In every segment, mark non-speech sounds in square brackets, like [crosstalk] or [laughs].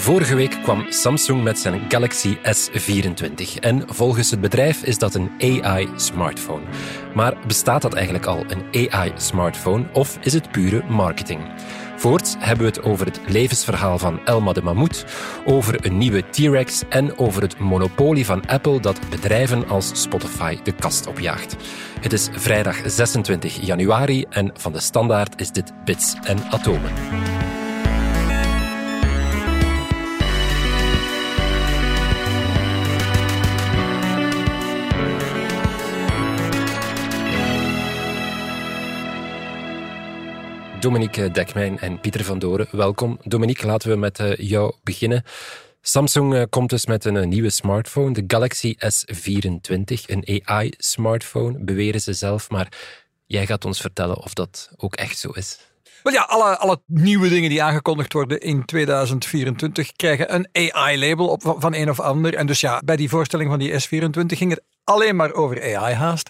Vorige week kwam Samsung met zijn Galaxy S24 en volgens het bedrijf is dat een AI-smartphone. Maar bestaat dat eigenlijk al, een AI-smartphone, of is het pure marketing? Voorts hebben we het over het levensverhaal van Elma de Mammoet, over een nieuwe T-Rex en over het monopolie van Apple dat bedrijven als Spotify de kast opjaagt. Het is vrijdag 26 januari en van de standaard is dit Bits en Atomen. Dominique Dekmijn en Pieter van Doren, welkom. Dominique, laten we met eh, jou beginnen. Samsung eh, komt dus met een eh, nieuwe smartphone, de Galaxy S24, een AI-smartphone, beweren ze zelf. Maar jij gaat ons vertellen of dat ook echt zo is. Wel ja, alle, alle nieuwe dingen die aangekondigd worden in 2024 krijgen een AI-label van een of ander. En dus ja, bij die voorstelling van die S24 ging het alleen maar over AI haast.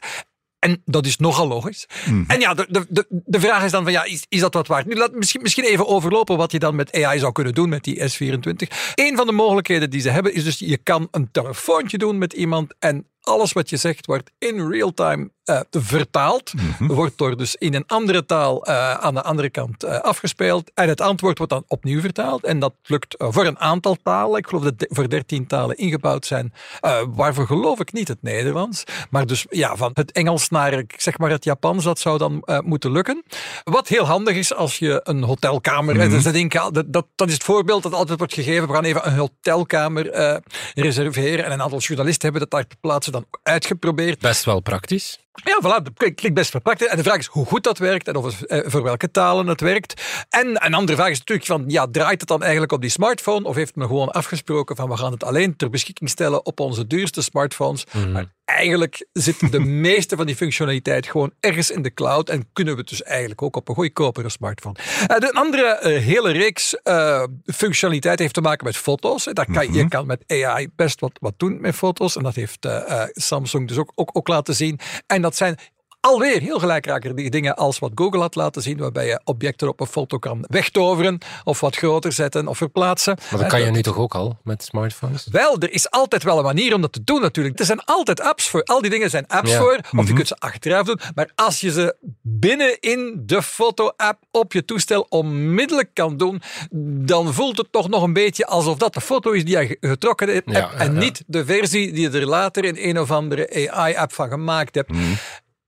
En dat is nogal logisch. Mhm. En ja, de, de, de, de vraag is dan van ja, is, is dat wat waard? Nu, laat misschien, misschien even overlopen wat je dan met AI zou kunnen doen met die S24. Een van de mogelijkheden die ze hebben is dus je kan een telefoontje doen met iemand en alles wat je zegt wordt in real time eh, vertaald. Wordt door dus in een andere taal eh, aan de andere kant eh, afgespeeld. En het antwoord wordt dan opnieuw vertaald. En dat lukt voor een aantal talen. Ik geloof dat de- voor dertien talen ingebouwd zijn. waarvoor geloof ik niet het Nederlands. Maar dus ja, van het Engels naar ik zeg maar het Japans, dat zou dan moeten lukken. Wat heel handig is als je een hotelkamer... eh, dus dat, dat, dat, dat is het voorbeeld dat altijd wordt gegeven. We gaan even een hotelkamer reserveren. En een aantal journalisten hebben dat daar ter plaatse dan uitgeprobeerd. Best wel praktisch. Ja, voilà, dat klinkt best verpakt. En de vraag is hoe goed dat werkt en of het, eh, voor welke talen het werkt. En een andere vraag is natuurlijk van, ja, draait het dan eigenlijk op die smartphone? Of heeft men gewoon afgesproken van, we gaan het alleen ter beschikking stellen op onze duurste smartphones? Maar eigenlijk zit de [laughs] meeste van die functionaliteit gewoon ergens in de cloud en kunnen we het dus eigenlijk ook op een goedkopere smartphone. Eh, de andere eh, hele reeks eh, functionaliteit heeft te maken met foto's. Daar kan, Je kan met AI best wat, wat doen met foto's en dat heeft eh, eh, Samsung dus ook, ook, ook laten zien. En dat zijn alweer heel gelijkrakende dingen als wat Google had laten zien, waarbij je objecten op een foto kan wegtoveren of wat groter zetten of verplaatsen. Maar dat kan je nu toch ook al met smartphones? Wel, er is altijd wel een manier om dat te doen natuurlijk. Er zijn altijd apps voor. Al die dingen zijn apps Ja. voor. Of je kunt ze achteraf doen. Maar als je ze binnen in de foto-app op je toestel onmiddellijk kan doen, dan voelt het toch nog een beetje alsof dat de foto is die je getrokken hebt. Ja, en ja. niet de versie die je er later in een of andere AI-app van gemaakt hebt.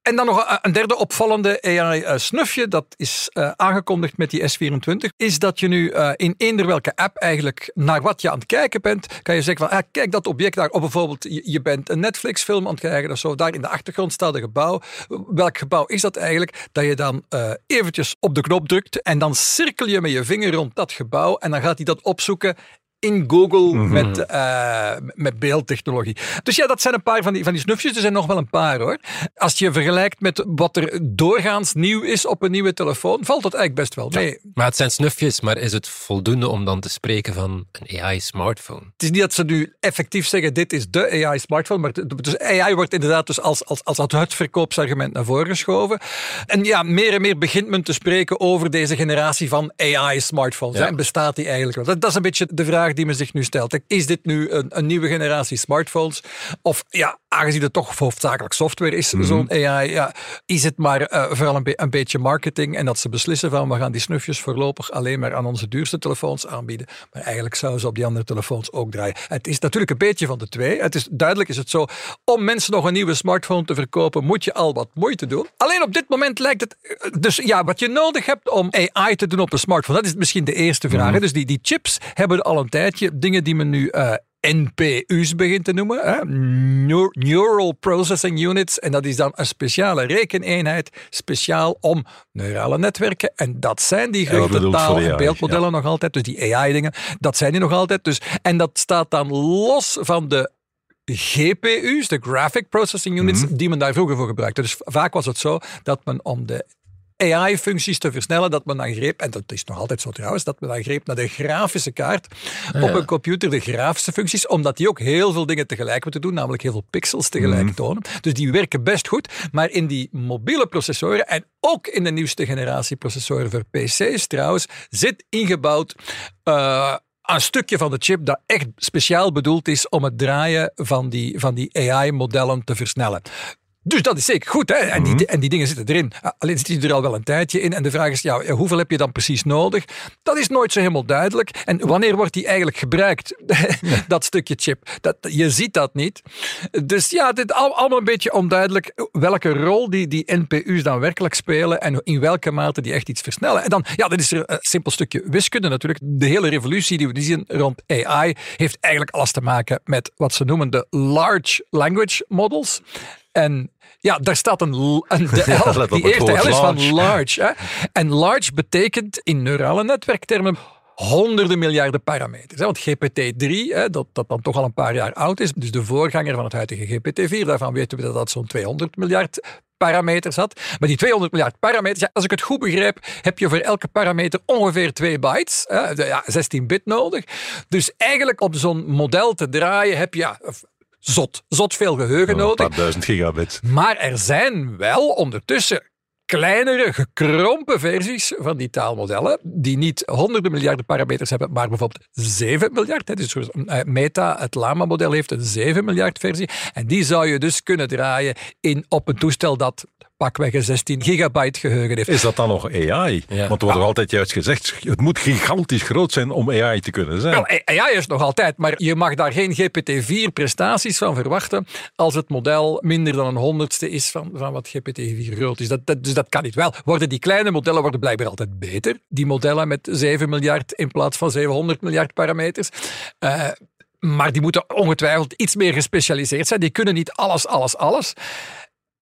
En dan nog een- derde opvallende AI-snufje, dat is eh, aangekondigd met die S24, is dat je nu eh, in eender welke app eigenlijk naar wat je aan het kijken bent, kan je zeggen van, ah, kijk dat object daar, of bijvoorbeeld je, bent een Netflix-film aan het kijken of zo, daar in de achtergrond staat een gebouw. Welk gebouw is dat eigenlijk? Dat je dan eh, eventjes op de knop drukt en dan cirkel je met je vinger rond dat gebouw en dan gaat hij dat opzoeken in Google met, eh, met beeldtechnologie. Dus ja, dat zijn een paar van die, van die snufjes. Er zijn nog wel een paar hoor. Als je vergelijkt met wat er doorgaans nieuw is op een nieuwe telefoon, valt dat eigenlijk best wel mee. Maar het zijn snufjes, maar is het voldoende om dan te spreken van een AI-smartphone? Het is niet dat ze nu effectief zeggen, dit is de AI-smartphone, maar dus AI wordt inderdaad dus als, als, als het verkoopsargument naar voren geschoven. En ja, meer en meer begint men te spreken over deze generatie van AI-smartphones. Ja. En bestaat die eigenlijk wel? Dat, dat is een beetje de vraag die men zich nu stelt. Is dit nu een, een nieuwe generatie smartphones? Of ja, aangezien het toch hoofdzakelijk software is, zo'n AI, ja, is het maar eh, vooral een, be- een beetje marketing en dat ze beslissen van we gaan die snufjes voorlopig alleen maar aan onze duurste telefoons aanbieden. Maar eigenlijk zouden ze op die andere telefoons ook draaien. Het is natuurlijk een beetje van de twee. Het is, duidelijk is het zo, om mensen nog een nieuwe smartphone te verkopen, moet je al wat moeite doen. Alleen op dit moment lijkt het, eh, dus ja, wat je nodig hebt om AI te doen op een smartphone, dat is misschien de eerste vraag. hè. Dus die, die chips hebben al een tijdje dingen die men nu eh, NPU's begint te noemen. Hè? Neu- Neural Processing Units. En dat is dan een speciale rekeneenheid, speciaal om neurale netwerken. En dat zijn die grote taal- en beeldmodellen nog altijd. Dus die AI-dingen, dat zijn die nog altijd. Dus, en dat staat dan los van de GPU's, de Graphic Processing Units, die men daar vroeger voor gebruikte. Dus vaak was het zo dat men om de AI-functies te versnellen, dat men dan greep, en dat is nog altijd zo trouwens, dat men dan greep naar de grafische kaart op een computer, de grafische functies, omdat die ook heel veel dingen tegelijk moeten doen, namelijk heel veel pixels tegelijk tonen. Dus die werken best goed, maar in die mobiele processoren en ook in de nieuwste generatie processoren voor PC's trouwens, zit ingebouwd eh, een stukje van de chip dat echt speciaal bedoeld is om het draaien van die, van die AI-modellen te versnellen. Dus dat is zeker goed. Hè? En, die, mhm. en die dingen zitten erin. Alleen zit die er al wel een tijdje in. En de vraag is, ja, hoeveel heb je dan precies nodig? Dat is nooit zo helemaal duidelijk. En wanneer wordt die eigenlijk gebruikt? [laughs] dat stukje chip. Dat, je ziet dat niet. Dus ja, het is allemaal een beetje onduidelijk welke rol die, die NPU's dan werkelijk spelen en in welke mate die echt iets versnellen. En dan, ja, dat is er een simpel stukje wiskunde natuurlijk. De hele revolutie die we zien rond AI heeft eigenlijk alles te maken met wat ze noemen de large language models. En ja, daar staat een, een de [laughs] L, die eerste L is van large. Hè? En large betekent in neurale netwerktermen honderden miljarden parameters. Want GPT-3, dat, dat dan toch al een paar jaar oud is, dus de voorganger van het huidige GPT-4, daarvan weten we dat dat zo'n 200 miljard parameters had. Maar die 200 miljard parameters, als ik het goed begrijp, heb je voor elke parameter ongeveer 2 bytes, ja, 16 bit nodig. Dus eigenlijk op zo'n model te draaien heb je zot, zot veel geheugen nodig. Een paar duizend gigabit. Maar er zijn wel ondertussen kleinere, gekrompen versies van die taalmodellen, die niet honderden miljarden parameters hebben, maar bijvoorbeeld 7 miljard. Dus eh, Meta, het Lama-model, heeft een 7 miljard versie. En die zou je dus kunnen draaien in, op een toestel dat pakweg een 16 gigabyte geheugen heeft. Is dat dan nog AI? Want er wordt altijd juist gezegd, het moet gigantisch groot zijn om AI te kunnen zijn. Wel, AI is nog altijd, maar je mag daar geen GPT-4 prestaties van verwachten als het model minder dan een honderdste is van, van wat GPT-4 groot is. Dat, dat, dus dat kan niet wel. Worden die kleine modellen worden blijkbaar altijd beter. Die modellen met 7 miljard in plaats van 700 miljard parameters. Uh, maar die moeten ongetwijfeld iets meer gespecialiseerd zijn. Die kunnen niet alles, alles, alles.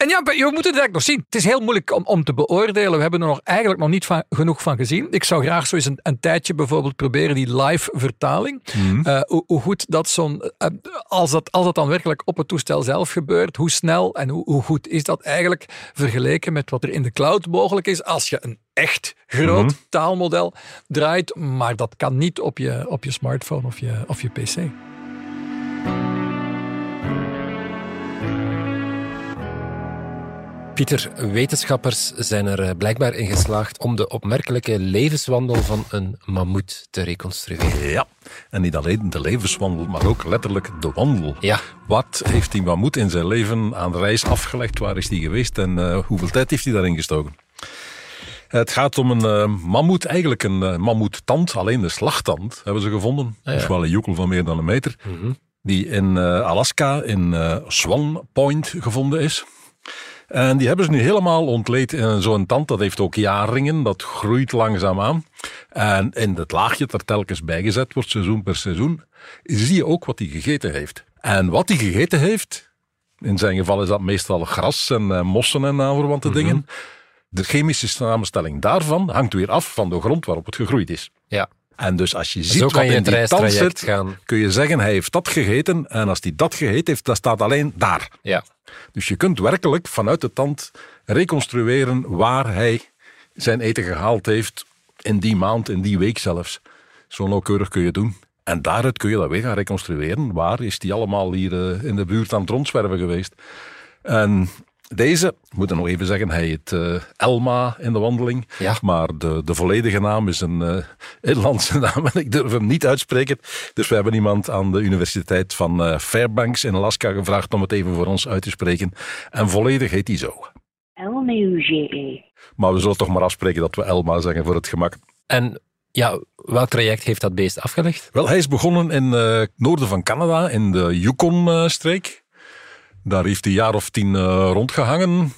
En ja, we moeten het eigenlijk nog zien. Het is heel moeilijk om, om te beoordelen. We hebben er nog eigenlijk nog niet van, genoeg van gezien. Ik zou graag zo eens een, een tijdje bijvoorbeeld proberen die live vertaling. Mhm. Eh, hoe, hoe, goed dat zo'n... Uh, als, dat, als dat dan werkelijk op het toestel zelf gebeurt, hoe snel en hoe, hoe goed is dat eigenlijk vergeleken met wat er in de cloud mogelijk is als je een echt groot mhm. taalmodel draait. Maar dat kan niet op je, op je smartphone of je, of je pc. Pieter, wetenschappers zijn er eh, blijkbaar in geslaagd om de opmerkelijke levenswandel van een mammoet te reconstrueren. Ja, en niet alleen de levenswandel, maar ook letterlijk de wandel. Ja. Wat heeft die mammoet in zijn leven aan reis afgelegd? Waar is die geweest en uh, hoeveel tijd heeft hij daarin gestoken? Het gaat om een uh, mammoet, eigenlijk een uh, mammoettand, alleen de slagtand hebben ze gevonden. Ja, ja. wel een joekel van meer dan een meter. Mm Die in Alaska, in Swan Point gevonden is. En die hebben ze nu helemaal ontleed in zo'n tand. Dat heeft ook jaarringen, dat groeit langzaam aan. En in het laagje dat er telkens bijgezet wordt, seizoen per seizoen, zie je ook wat hij gegeten heeft. En wat hij gegeten heeft, in zijn geval is dat meestal gras en uh, mossen en aanverwante mm dingen. De chemische samenstelling daarvan hangt weer af van de grond waarop het gegroeid is. Ja. En dus als je ziet wat in die tand zit, gaan. kun je zeggen hij heeft dat gegeten. En als hij dat gegeten heeft, dat staat alleen daar. Ja. Dus je kunt werkelijk vanuit de tand reconstrueren waar hij zijn eten gehaald heeft in die maand, in die week zelfs. Zo nauwkeurig kun je doen. En daaruit kun je dat weer gaan reconstrueren. Waar is die allemaal hier eh, in de buurt aan het rondzwerven geweest? En deze, ik moet nog even zeggen, hij heet uh, Elma in de wandeling. Ja. Maar de, de volledige naam is een uh, Inlandse [laughs] naam en ik durf hem niet uitspreken. Dus we hebben iemand aan de Universiteit van uh, Fairbanks in Alaska gevraagd om het even voor ons uit te spreken. En volledig heet hij zo. L-M-U-G-E. Maar we zullen toch maar afspreken dat we Elma zeggen voor het gemak. En ja, welk traject heeft dat beest afgelegd? Wel, hij is begonnen in het noorden van Canada, in de Yukon-streek. Daar heeft hij een jaar of tien uh, rondgehangen.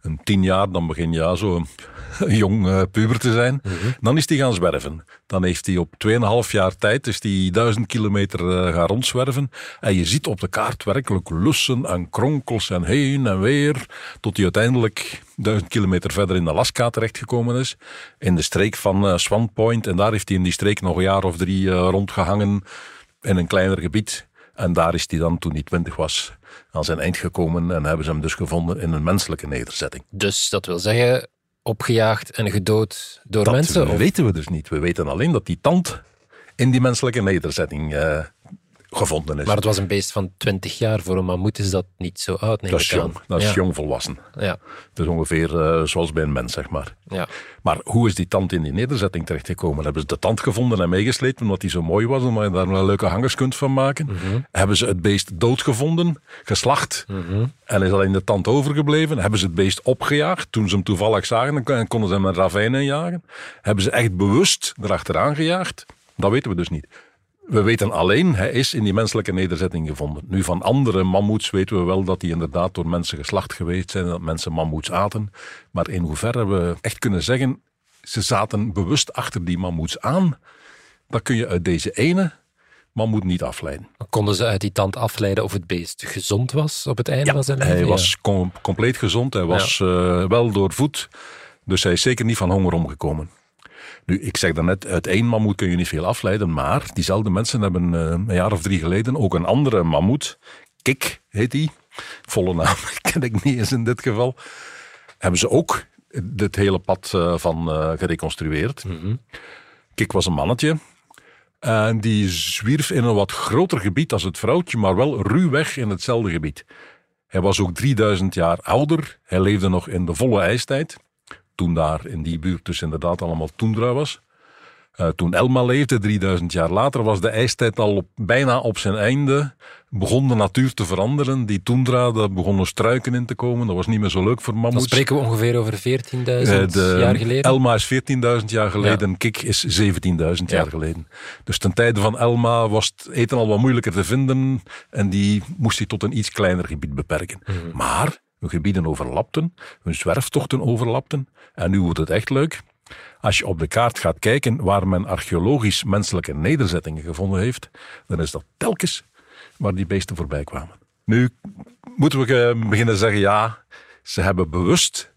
Een tien jaar, dan begin je ja, zo een [laughs] jong uh, puber te zijn. Mm -hmm. Dan is hij gaan zwerven. Dan heeft hij op 2,5 jaar tijd is hij duizend kilometer uh, gaan rondzwerven. En je ziet op de kaart werkelijk lussen en kronkels en heen en weer. Tot hij uiteindelijk duizend kilometer verder in Alaska terechtgekomen is. In de streek van Swan Point. En daar heeft hij in die streek nog een jaar of drie rondgehangen. In een kleiner gebied. En daar is hij dan, toen hij twintig was, aan zijn eind gekomen en hebben ze hem dus gevonden in een menselijke nederzetting. Dus dat wil zeggen, opgejaagd en gedood door dat mensen? Dat weten we dus niet. We weten alleen dat die tand in die menselijke nederzetting uh, gevonden is. Maar het was een beest van 20 jaar. Voor een mammoet is dat niet zo oud, dat is aan. jong, dat is ja. jong volwassen. Ja, Dat is ongeveer eh, zoals bij een mens, zeg maar. ja. Maar hoe is die tand in die nederzetting terechtgekomen? Hebben ze de tand gevonden en meegesleept omdat die zo mooi was, omdat je daar wel leuke hangers kunt van maken? Mhm. Hebben ze het beest doodgevonden, geslacht en is alleen de tand overgebleven? Hebben ze het beest opgejaagd toen ze hem toevallig zagen en kon- konden ze hem een ravijn injagen? Hebben ze echt bewust erachteraan gejaagd? Dat weten we dus niet. We weten alleen, hij is in die menselijke nederzetting gevonden. Nu, van andere mammoets weten we wel dat die inderdaad door mensen geslacht geweest zijn, dat mensen mammoets aten. Maar in hoeverre we echt kunnen zeggen, ze zaten bewust achter die mammoets aan, dat kun je uit deze ene mammoet niet afleiden. Konden ze uit die tand afleiden of het beest gezond was op het einde van zijn leven? hij was com- compleet gezond, hij was eh, wel doorvoed, dus hij is zeker niet van honger omgekomen. Nu, ik zeg daarnet, uit één mammoet kun je niet veel afleiden, maar diezelfde mensen hebben eh, een jaar of drie geleden ook een andere mammoet, Kik heet die, volle naam [laughs] ken ik niet eens in dit geval, hebben ze ook dit hele pad eh, van eh, gereconstrueerd. Kik was een mannetje. En die zwierf in een wat groter gebied als het vrouwtje, maar wel ruwweg in hetzelfde gebied. Hij was ook 3000 jaar ouder. Hij leefde nog in de volle ijstijd. Toen daar in die buurt dus inderdaad allemaal toendra was. Eh, toen Elma leefde, 3000 jaar later, was de ijstijd al op, bijna op zijn einde. Begon de natuur te veranderen. Die toendra, daar begonnen struiken in te komen. Dat was niet meer zo leuk voor Dan mammoets. spreken we ongeveer over 14.000 Eh, jaar geleden. Elma is 14.000 jaar geleden, Kik is 17.000 jaar Ja. geleden. Dus ten tijde van Elma was het eten al wat moeilijker te vinden en die moest zich tot een iets kleiner gebied beperken. Mhm. Maar hun gebieden overlapten, hun zwerftochten overlapten en nu wordt het echt leuk. Als je op de kaart gaat kijken waar men archeologisch menselijke nederzettingen gevonden heeft, dan is dat telkens waar die beesten voorbij kwamen. Nu moeten we eh, beginnen zeggen, ja, ze hebben bewust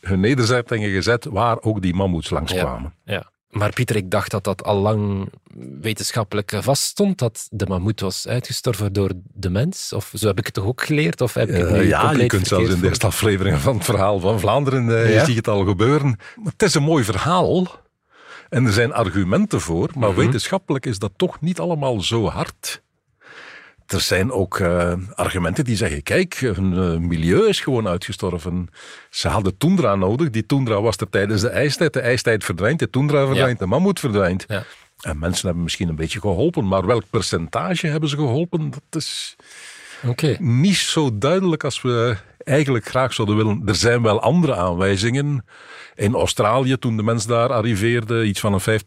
hun nederzettingen gezet waar ook die mammoets langskwamen. Ja. Maar Pieter, ik dacht dat dat al lang wetenschappelijk vaststond, dat de mammoet was uitgestorven door de mens. Of zo heb ik het toch ook geleerd? Of heb ik Eh, nu ja, je kunt zelfs in de eerste aflevering van het verhaal van Vlaanderen, eh, Ja? het al gebeuren. Het is een mooi verhaal en er zijn argumenten voor, maar Mhm. wetenschappelijk is dat toch niet allemaal zo hard. Er zijn ook eh, argumenten die zeggen, kijk, hun eh, milieu is gewoon uitgestorven. Ze hadden toendra nodig. Die toendra was er tijdens de ijstijd. De ijstijd verdwijnt, de toendra verdwijnt, de mammoet verdwijnt. Ja. En mensen hebben misschien een beetje geholpen, maar welk percentage hebben ze geholpen? Dat is Niet zo duidelijk als we eigenlijk graag zouden willen. Er zijn wel andere aanwijzingen. In Australië, toen de mens daar arriveerde, iets van een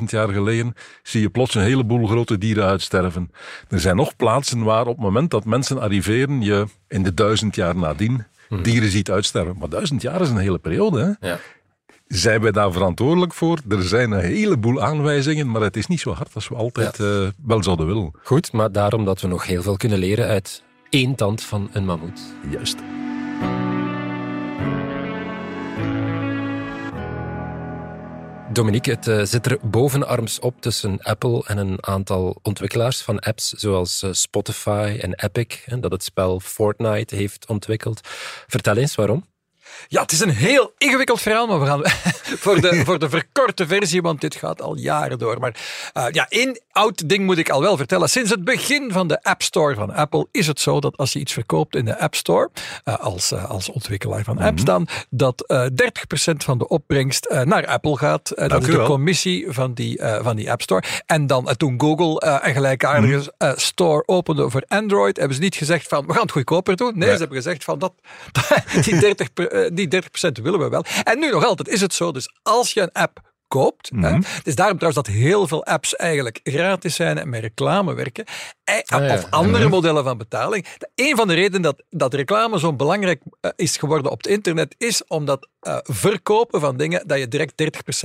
50.000 jaar geleden, zie je plots een heleboel grote dieren uitsterven. Er zijn nog plaatsen waar op het moment dat mensen arriveren, je in de duizend jaar nadien dieren ziet uitsterven. Maar duizend jaar is een hele periode, hè? Ja. Zijn wij daar verantwoordelijk voor? Er zijn een heleboel aanwijzingen, maar het is niet zo hard als we altijd eh, wel zouden willen. Goed, maar daarom dat we nog heel veel kunnen leren uit één tand van een mammoet. Juist. Dominique, het eh, zit er bovenarms op tussen Apple en een aantal ontwikkelaars van apps zoals eh, Spotify en Epic, hè, dat het spel Fortnite heeft ontwikkeld. Vertel eens waarom. Ja, het is een heel ingewikkeld verhaal, maar we gaan [laughs] voor de, voor de verkorte versie, want dit gaat al jaren door. Maar eh, ja, één oud ding moet ik al wel vertellen. Sinds het begin van de App Store van Apple is het zo dat als je iets verkoopt in de App Store, eh, als, eh, als ontwikkelaar van apps dan, dat eh 30% van de opbrengst naar Apple gaat. Dat is de wel. commissie van die, van die App Store. En dan, toen Google een gelijkaardige eh, store opende voor Android, hebben ze niet gezegd van, we gaan het goedkoper doen. Nee, ze hebben gezegd van, dat, [laughs] die 30, per- eh, die 30% willen we wel. En nu nog altijd is het zo, dus als je een app koopt. hè, het is daarom trouwens dat heel veel apps eigenlijk gratis zijn en met reclame werken. Eh, Ah, ja. Of andere modellen van betaling. Een van de redenen dat, dat reclame zo belangrijk eh, is geworden op het internet, is omdat eh, verkopen van dingen dat je direct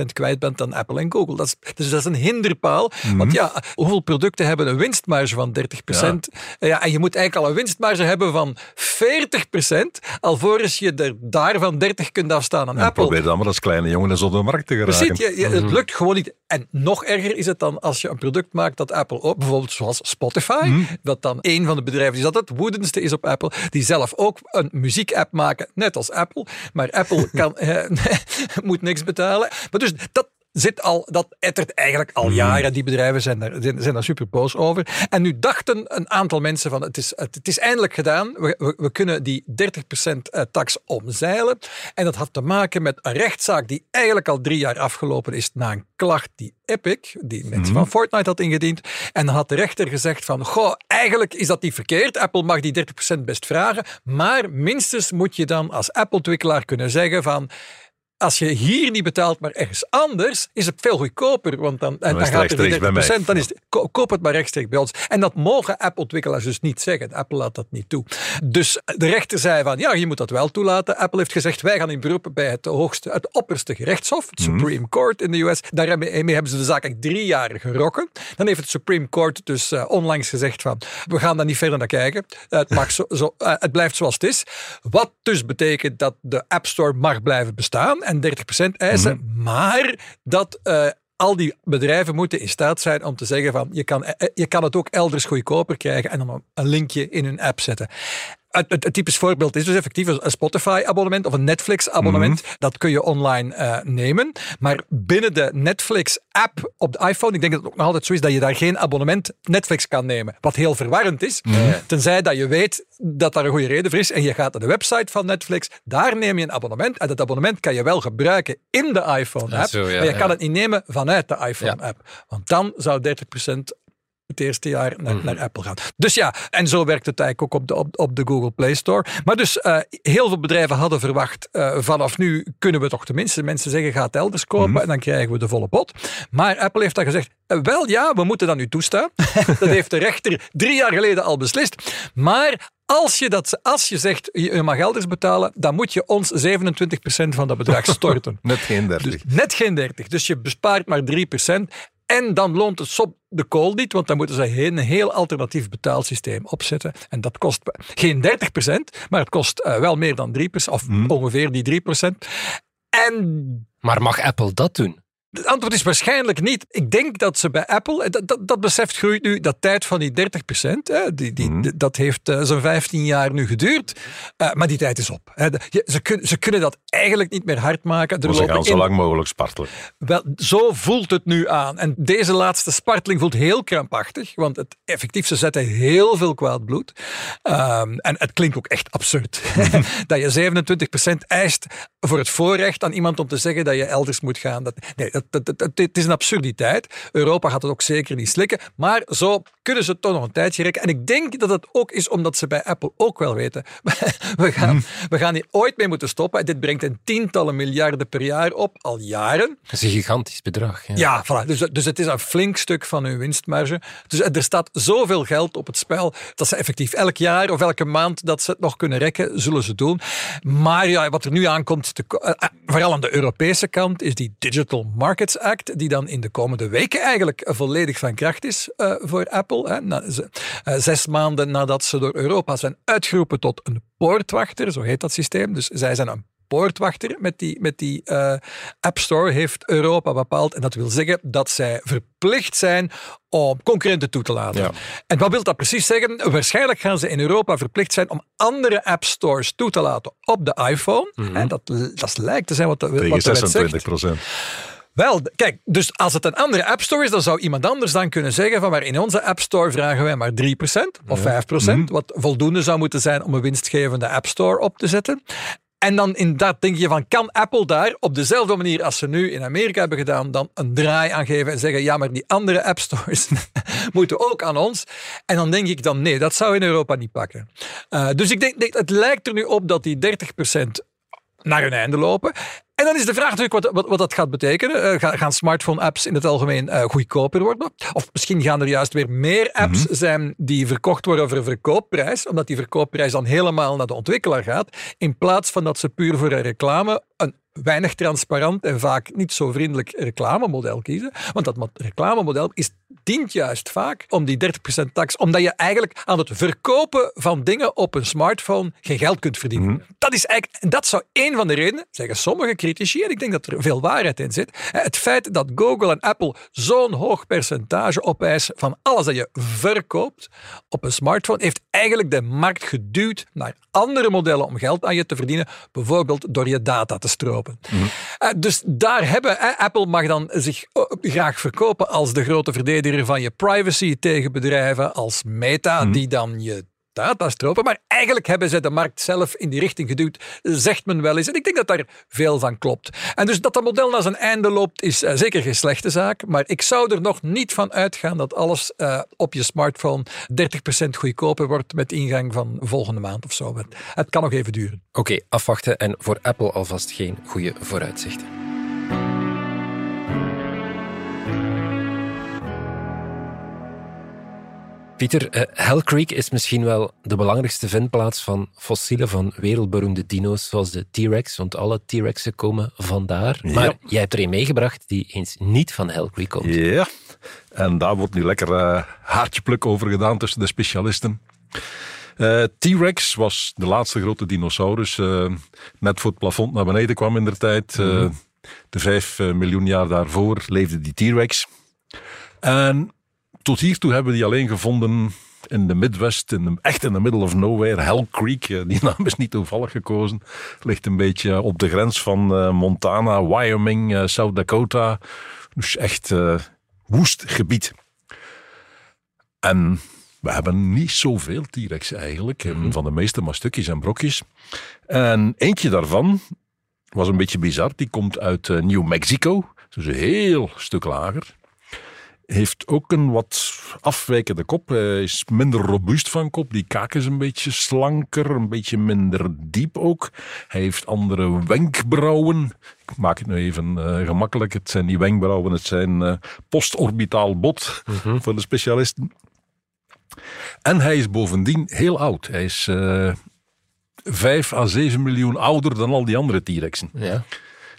30% kwijt bent aan Apple en Google. Dat is, dus dat is een hinderpaal. Want ja, hoeveel producten hebben een winstmarge van 30%? Eh, Ja. en je moet eigenlijk al een winstmarge hebben van 40%, alvorens je er daarvan 30 kunt afstaan aan En Apple. probeer dan maar als kleine jongen eens op de markt te geraken. Precies, je, je- het lukt gewoon niet. En nog erger is het dan als je een product maakt dat Apple ook, bijvoorbeeld zoals Spotify, dat dan een van de bedrijven die dat het woedendste is op Apple, die zelf ook een muziekapp maken, net als Apple. Maar Apple [laughs] kan, eh, [laughs] moet niks betalen. Maar dus dat, zit al, dat ettert eigenlijk al Mhm. jaren. Die bedrijven zijn daar, zijn, daar super boos over. En nu dachten een aantal mensen van, het is, het, het is eindelijk gedaan. We, we, we kunnen die 30% eh, tax omzeilen. En dat had te maken met een rechtszaak die eigenlijk al drie jaar afgelopen is na een klacht die Epic, die mensen van Fortnite had ingediend. En dan had de rechter gezegd van, goh, eigenlijk is dat niet verkeerd. Apple mag die 30% best vragen. Maar minstens moet je dan als Apple-ontwikkelaar kunnen zeggen van als je hier niet betaalt, maar ergens anders, is het veel goedkoper. Want dan, en dan gaat er die rechtstreeks bij mij. 30%, dan is het, ko- koop het maar rechtstreeks bij ons. En dat mogen Apple-ontwikkelaars dus niet zeggen. Apple laat dat niet toe. Dus de rechter zei van, ja, je moet dat wel toelaten. Apple heeft gezegd, wij gaan in beroep bij het hoogste, het opperste gerechtshof, het Mhm. Supreme Court in de US. Daarmee hebben ze de zaak echt drie jaar gerokken. Dan heeft het Supreme Court dus eh, onlangs gezegd van, we gaan daar niet verder naar kijken. Het, mag zo, zo, eh, het blijft zoals het is. Wat dus betekent dat de App Store mag blijven bestaan en 30% eisen, maar dat... eh, al die bedrijven moeten in staat zijn om te zeggen van je kan, eh, je kan het ook elders goedkoper krijgen en dan een linkje in hun app zetten. Het, het, het typisch voorbeeld is dus effectief een Spotify-abonnement of een Netflix-abonnement. Dat kun je online eh, nemen. Maar binnen de Netflix-app op de iPhone, ik denk dat het ook nog altijd zo is dat je daar geen abonnement Netflix kan nemen. Wat heel verwarrend is. Tenzij dat je weet dat daar een goede reden voor is. En je gaat naar de website van Netflix. Daar neem je een abonnement. En dat abonnement kan je wel gebruiken in de iPhone-app. Ja, ja, maar je ja. kan het niet nemen vanuit de iPhone-app. Want dan zou 30% het eerste jaar naar, Mhm. naar Apple gaan. Dus ja, en zo werkt het eigenlijk ook op de, op, op de Google Play Store. Maar dus eh, heel veel bedrijven hadden verwacht, eh, vanaf nu kunnen we toch tenminste mensen zeggen, ga het elders kopen Mhm. en dan krijgen we de volle pot. Maar Apple heeft dan gezegd, eh, wel ja, we moeten dat nu toestaan. [laughs] dat heeft de rechter drie jaar geleden al beslist. Maar als je, dat, als je zegt, je mag elders betalen, dan moet je ons 27% van dat bedrag [laughs] storten. Net geen 30. Dus net geen 30. Dus je bespaart maar 3%. En dan loont het sop de kool niet, want dan moeten ze een heel alternatief betaalsysteem opzetten. En dat kost geen 30%, maar het kost eh, wel meer dan 3%, of ongeveer die 3%. En Maar mag Apple dat doen? Het antwoord is waarschijnlijk niet. Ik denk dat ze bij Apple, dat, dat, dat beseft groeit nu, dat tijd van die 30 hè, die, die, Mhm. dat heeft eh, zo'n 15 jaar nu geduurd. Eh, maar die tijd is op. Hè. Je- ze, kun, ze kunnen dat eigenlijk niet meer hard maken. Er ze gaan zo in- lang mogelijk spartelen. wel, zo voelt het nu aan. En deze laatste sparteling voelt heel krampachtig, want het, effectief, ze zetten heel veel kwaad bloed. Ehm, en het klinkt ook echt absurd. [laughs] dat je 27% eist voor het voorrecht aan iemand om te zeggen dat je elders moet gaan. Dat, nee, dat, dat, dat- het is een absurditeit. Europa gaat het ook zeker niet slikken. Maar zo kunnen ze het toch nog een tijdje rekken. En ik denk dat het ook is omdat ze bij Apple ook wel weten. [laughs] we, gaan, we gaan hier ooit mee moeten stoppen. Dit brengt een tientallen miljarden per jaar op, al jaren. Dat is een gigantisch bedrag. Ja. Ja, voilà. dus, dus het is een flink stuk van hun winstmarge. Dus er staat zoveel geld op het spel dat ze effectief elk jaar of elke maand dat ze het nog kunnen rekken, zullen ze doen. Maar ja, wat er nu aankomt, te eh, eh, vooral aan de Europese kant, is die Digital Markets Act, die dan in de komende weken eigenlijk volledig van kracht is eh, voor Apple. Hè. Na, ze- zes maanden nadat ze door Europa zijn uitgeroepen tot een poortwachter, zo heet dat systeem. Dus zij zijn een poortwachter met die, met die eh, App Store, heeft Europa bepaald. En dat wil zeggen dat zij verplicht zijn om concurrenten toe te laten. Ja. En wat wil dat precies zeggen? Waarschijnlijk gaan ze in Europa verplicht zijn om andere App Stores toe te laten op de iPhone. En dat, dat lijkt te zijn wat de, wat wet zegt. 26 procent. Wel, kijk, dus als het een andere App Store is, dan zou iemand anders dan kunnen zeggen van maar in onze App Store vragen wij maar 3% of 5%, wat voldoende zou moeten zijn om een winstgevende App Store op te zetten. En dan inderdaad denk je van, kan Apple daar op dezelfde manier als ze nu in Amerika hebben gedaan, dan een draai aan geven en zeggen, ja, maar die andere App Stores [laughs] moeten ook aan ons. En dan denk ik dan, nee, dat zou in Europa niet pakken. Eh, dus ik denk, het lijkt er nu op dat die 30% naar hun einde lopen. En dan is de vraag natuurlijk wat, wat, wat dat gaat betekenen. Eh, ga- gaan smartphone-apps in het algemeen eh, goedkoper worden? Of misschien gaan er juist weer meer apps zijn die verkocht worden voor een verkoopprijs, omdat die verkoopprijs dan helemaal naar de ontwikkelaar gaat, in plaats van dat ze puur voor een reclame een weinig transparant en vaak niet zo vriendelijk reclamemodel kiezen. Want dat mo- reclamemodel is dient juist vaak om die 30% tax, omdat je eigenlijk aan het verkopen van dingen op een smartphone geen geld kunt verdienen. Mhm. Dat is eigenlijk, en dat zou één van de redenen, zeggen sommige critici, en ik denk dat er veel waarheid in zit, het feit dat Google en Apple zo'n hoog percentage opeisen van alles dat je verkoopt op een smartphone, heeft eigenlijk de markt geduwd naar andere modellen om geld aan je te verdienen, bijvoorbeeld door je data te stropen. Eh, dus daar hebben, eh, Apple mag dan zich eh, graag verkopen als de grote verdediger van je privacy tegen bedrijven als Meta, die dan je Maar eigenlijk hebben ze de markt zelf in die richting geduwd, zegt men wel eens. En ik denk dat daar veel van klopt. En dus dat dat model naar zijn einde loopt, is eh, zeker geen slechte zaak. Maar ik zou er nog niet van uitgaan dat alles eh, op je smartphone 30% goedkoper wordt met ingang van volgende maand of zo. Het kan nog even duren. Oké, afwachten en voor Apple alvast geen goede vooruitzichten. Pieter, eh, Hell Creek is misschien wel de belangrijkste vindplaats van fossielen van wereldberoemde dino's zoals de T-Rex, want alle T-Rexen komen vandaar. Maar jij hebt er een meegebracht die eens niet van Hell Creek komt. Ja, en daar wordt nu lekker eh haartjepluk over gedaan tussen de specialisten. Eh, T-Rex was de laatste grote dinosaurus. net voor het plafond naar beneden kwam in der tijd. Eh, de vijf miljoen jaar daarvoor leefde die T-Rex. En tot hiertoe hebben we die alleen gevonden in de Midwest, in de, echt in the middle of nowhere. Hell Creek, eh, die [laughs] naam is niet toevallig gekozen. Ligt een beetje op de grens van eh, Montana, Wyoming, eh, South Dakota. Dus echt eh, woest gebied. En we hebben niet zoveel T-Rex eigenlijk. eh, Van de meeste maar stukjes en brokjes. En eentje daarvan was een beetje bizar. Die komt uit eh, New Mexico. Dus een heel stuk lager. Heeft ook een wat afwijkende kop. Hij is minder robuust van kop. Die kaak is een beetje slanker, een beetje minder diep ook. Hij heeft andere wenkbrauwen. Ik maak het nu even eh, gemakkelijk. Het zijn die wenkbrauwen, het zijn eh, postorbitaal bot voor de specialisten. En hij is bovendien heel oud. Hij is eh 5 à 7 miljoen ouder dan al die andere T-Rexen. Ja.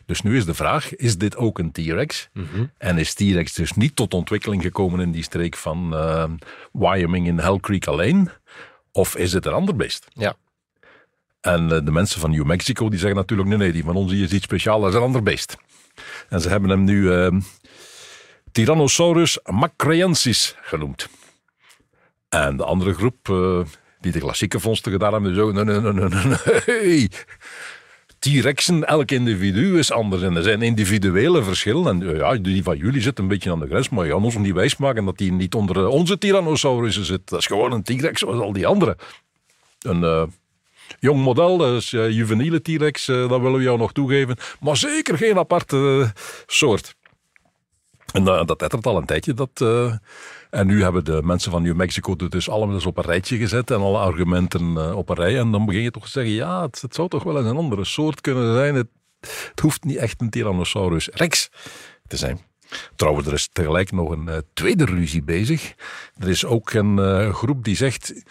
Dus nu is de vraag, is dit ook een T-Rex? En is T-Rex dus niet tot ontwikkeling gekomen in die streek van eh, Wyoming in Hell Creek alleen? Of is het een ander beest? ja. En eh, de mensen van New Mexico die zeggen natuurlijk, nee, nee, die van ons die is iets speciaals, dat is een ander beest. En ze hebben hem nu eh, Tyrannosaurus macraensis genoemd. En de andere groep, eh, die de klassieke vondsten gedaan hebben, nee, nee, nee, nee, nee, nee. T-Rexen, elk individu is anders. En er zijn individuele verschillen. En eh, ja, die van jullie zit een beetje aan de grens, maar je kan ons niet wijsmaken dat die niet onder eh, onze Tyrannosaurussen zit. Dat is gewoon een T-Rex zoals al die anderen. Een eh, jong model, eh, juveniele T-Rex, dat willen we jou nog toegeven. Maar zeker geen aparte soort. En dat ettert al een tijdje. Dat, en nu hebben de mensen van New Mexico het dus allemaal eens op een rijtje gezet en alle argumenten eh, op een rij. En dan begin je toch te zeggen, ja, het, zou toch wel eens een andere soort kunnen zijn. Het, hoeft niet echt een Tyrannosaurus Rex te zijn. Trouwens, er is tegelijk nog een eh, tweede ruzie bezig. Er is ook een eh, groep die zegt,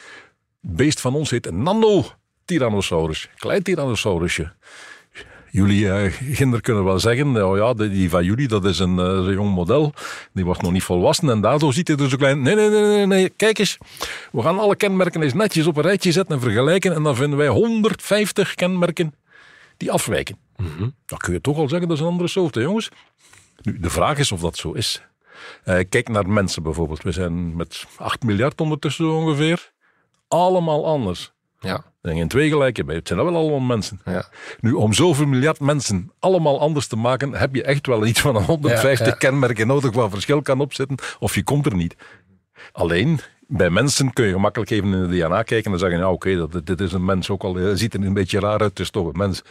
beest van ons heet een nano-tyrannosaurus. Klein tyrannosaurusje. Jullie kinderen kunnen wel zeggen, oh ja, die, van jullie, dat is een, een jong model. Die wordt nog niet volwassen en daardoor ziet hij er zo klein. Nee, nee, nee, nee, nee, kijk eens. We gaan alle kenmerken eens netjes op een rijtje zetten en vergelijken. En dan vinden wij 150 kenmerken die afwijken. Mm -hmm. Dan kun je toch al zeggen, dat is een andere soort, hè, jongens. Nu, de vraag is of dat zo is. Uh, kijk naar mensen bijvoorbeeld. We zijn met 8 miljard ondertussen ongeveer. Allemaal anders. Ja. Er zijn geen twee gelijke bij. Het zijn wel allemaal mensen. Ja. Nu, om zoveel miljard mensen allemaal anders te maken, heb je echt wel iets van 150 ja, ja. kenmerken nodig waar verschil kan opzetten, of je komt er niet. Alleen, bij mensen kun je gemakkelijk even in de DNA kijken en zeggen, ja oké, okay, dit is een mens ook al, uh, ziet er een beetje raar uit, het is toch een mens.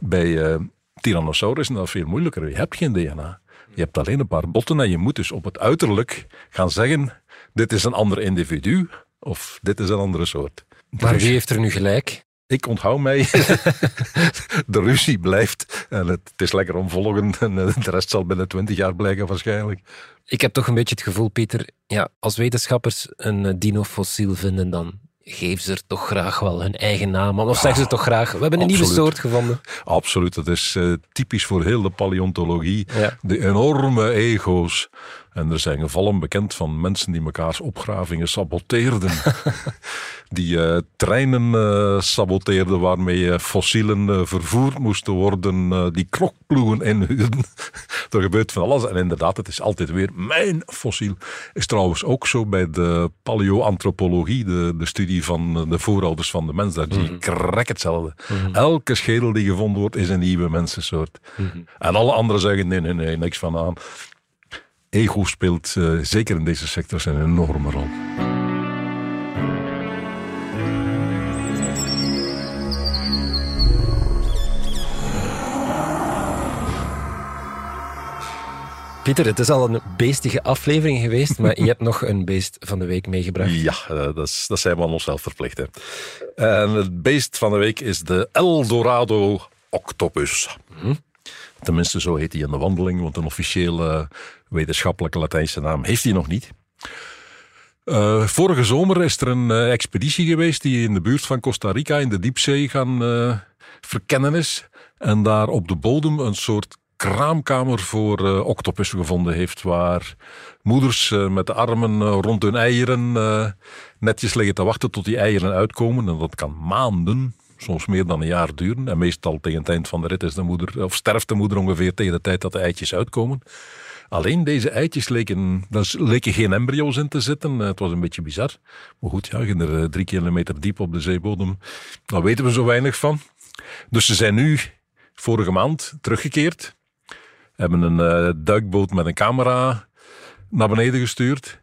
Bij uh, Tyrannosaurus is dat veel moeilijker. Je hebt geen DNA. Je hebt alleen een paar botten en je moet dus op het uiterlijk gaan zeggen, dit is een ander individu, of dit is een andere soort. Maar wie heeft er nu gelijk? Ik onthoud mij. [laughs] de ruzie blijft. En het, het, is lekker om volgen. En eh, de rest zal binnen twintig jaar blijken waarschijnlijk. Ik heb toch een beetje het gevoel, Pieter, ja, als wetenschappers een dinofossiel vinden, dan geven ze er toch graag wel hun eigen naam aan. Of zeggen ze toch graag, we hebben een Absoluut. nieuwe soort gevonden. Absoluut, dat is uh, typisch voor heel de paleontologie. Ja. De enorme ego's. En er zijn gevallen bekend van mensen die mekaars opgravingen saboteerden. [laughs] die uh, treinen uh, saboteerden waarmee uh, fossielen vervoerd moesten worden. die krokploegen inhuurden. [laughs] er gebeurt van alles. En inderdaad, het is altijd weer mijn fossiel. Is trouwens ook zo bij de paleoantropologie, de, de studie van de voorouders van de mens. Daar zie je krek hetzelfde. Mhm. Elke schedel die gevonden wordt, is een nieuwe mensensoort. Mhm. En alle anderen zeggen, nee, nee, nee, niks van aan ego speelt uh, zeker in deze sector een enorme rol. Pieter, het is al een beestige aflevering geweest, maar je hebt nog een beest van de week meegebracht. Ja, uh, dat, is, dat zijn we aan onszelf verplicht. Hè. En het beest van de week is de Eldorado octopus. Mm Tenminste, zo heet hij in de wandeling, want een officiële wetenschappelijke Latijnse naam heeft hij nog niet. Uh, vorige zomer is er een uh, expeditie geweest die in de buurt van Costa Rica in de diepzee gaan uh, verkennen is. En daar op de bodem een soort kraamkamer voor octopussen gevonden heeft, waar moeders met de armen rond hun eieren netjes liggen te wachten tot die eieren uitkomen. En dat kan maanden, soms meer dan een jaar duren. En meestal tegen het eind van de rit is de moeder, of sterft de moeder ongeveer tegen de tijd dat de eitjes uitkomen. Alleen deze eitjes leken, daar leken geen embryo's in te zitten. Het was een beetje bizar. Maar goed, ja, er eh, drie kilometer diep op de zeebodem. Daar weten we zo weinig van. Dus ze zijn nu vorige maand teruggekeerd. Hebben een uh, duikboot met een camera naar beneden gestuurd.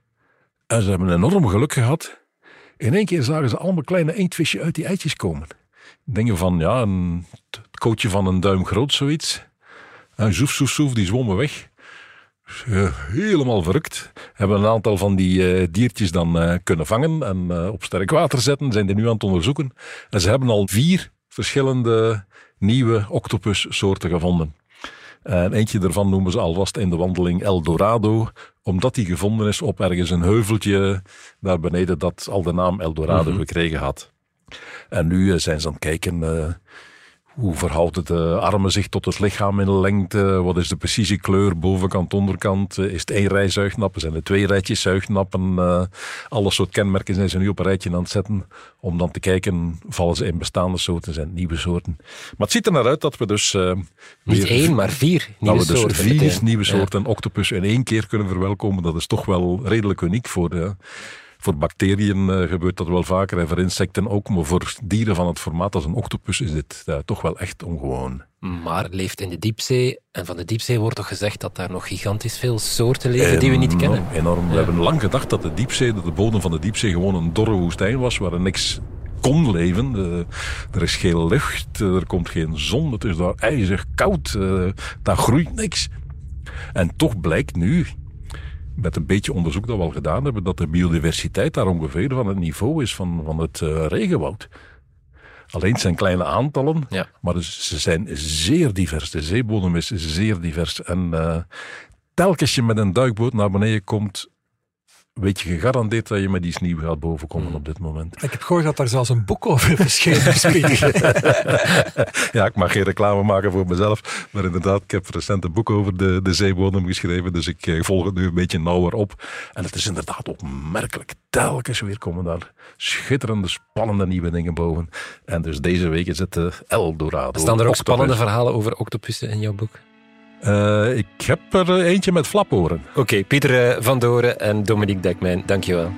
En ze hebben enorm geluk gehad. In één keer zagen ze allemaal kleine eendvisjes uit die eitjes komen. Dingen van, ja, een kootje van een duim groot, zoiets. En zoef, zoef, zoef, die zwommen weg. Helemaal verrukt. Hebben een aantal van die uh, diertjes dan uh, kunnen vangen en uh, op sterk water zetten. Zijn die nu aan het onderzoeken. En ze hebben al vier verschillende nieuwe octopussoorten gevonden. En eentje daarvan noemen ze alvast in de wandeling El Dorado, omdat die gevonden is op ergens een heuveltje daar beneden dat al de naam El Dorado mm -hmm. gekregen had. En nu zijn ze aan het kijken hoe verhoudt de armen zich tot het lichaam in de lengte? Wat is de precieze kleur, bovenkant, onderkant? Is het één rij zuignappen? Zijn er twee rijtjes zuignappen? Uh, alle soort kenmerken zijn ze nu op een rijtje aan het zetten. Om dan te kijken, vallen ze in bestaande soorten, zijn het nieuwe soorten. Maar het ziet er naar uit dat we dus... Uh, Niet één, maar vier nieuwe dat we dus vier nieuwe soorten ja. octopus in één keer kunnen verwelkomen. Dat is toch wel redelijk uniek voor... Uh, voor bacteriën uh, gebeurt dat wel vaker en voor insecten ook, maar voor dieren van het formaat als een octopus is dit uh, toch wel echt ongewoon. Maar leeft in de diepzee en van de diepzee wordt toch gezegd dat daar nog gigantisch veel soorten leven enorm, die we niet kennen? Enorm. Ja. We hebben lang gedacht dat de diepzee, dat de bodem van de diepzee gewoon een dorre woestijn was waar er niks kon leven. Uh, er is geen lucht, er komt geen zon, het is daar ijzig koud, daar groeit niks. En toch blijkt nu, met een beetje onderzoek dat we al gedaan hebben, dat de biodiversiteit daar ongeveer van het niveau is van, van het uh, regenwoud. Alleen zijn kleine aantallen, ja. maar ze zijn zeer divers. De zeebodem is zeer divers. En uh, telkens je met een duikboot naar beneden komt, weet je gegarandeerd dat je met iets nieuws gaat bovenkomen mm. op dit moment. Ik heb gehoord dat daar zelfs een boek over verschenen is. [laughs] ja, ik mag geen reclame maken voor mezelf, maar inderdaad, ik heb recent een boek over de, de zeebodem geschreven, dus ik eh, volg het nu een beetje nauwer op. En het is inderdaad opmerkelijk. Telkens weer komen daar schitterende, spannende nieuwe dingen boven. En dus deze week is het uh, El Dorado. Staan er ook spannende verhalen over octopussen in jouw boek? Uh, ik heb er eentje met flaporen. Oké, Pieter van Doren en Dominique Dekmijn, dankjewel.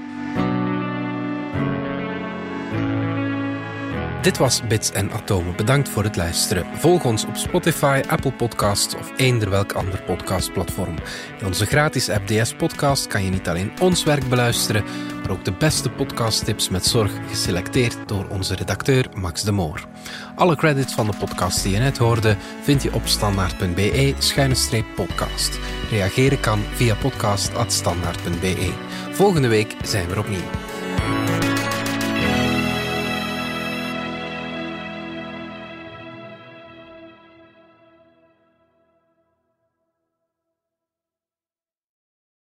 Dit was Bits en Atomen. Bedankt voor het luisteren. Volg ons op Spotify, Apple Podcasts of eender welk ander podcastplatform. In onze gratis app DS Podcast kan je niet alleen ons werk beluisteren, maar ook de beste podcasttips met zorg geselecteerd door onze redacteur Max de Moor. Alle credits van de podcast die je net hoorde vind je op standaard.be-podcast. Reageren kan via podcast.standaard.be. Volgende week zijn we opnieuw.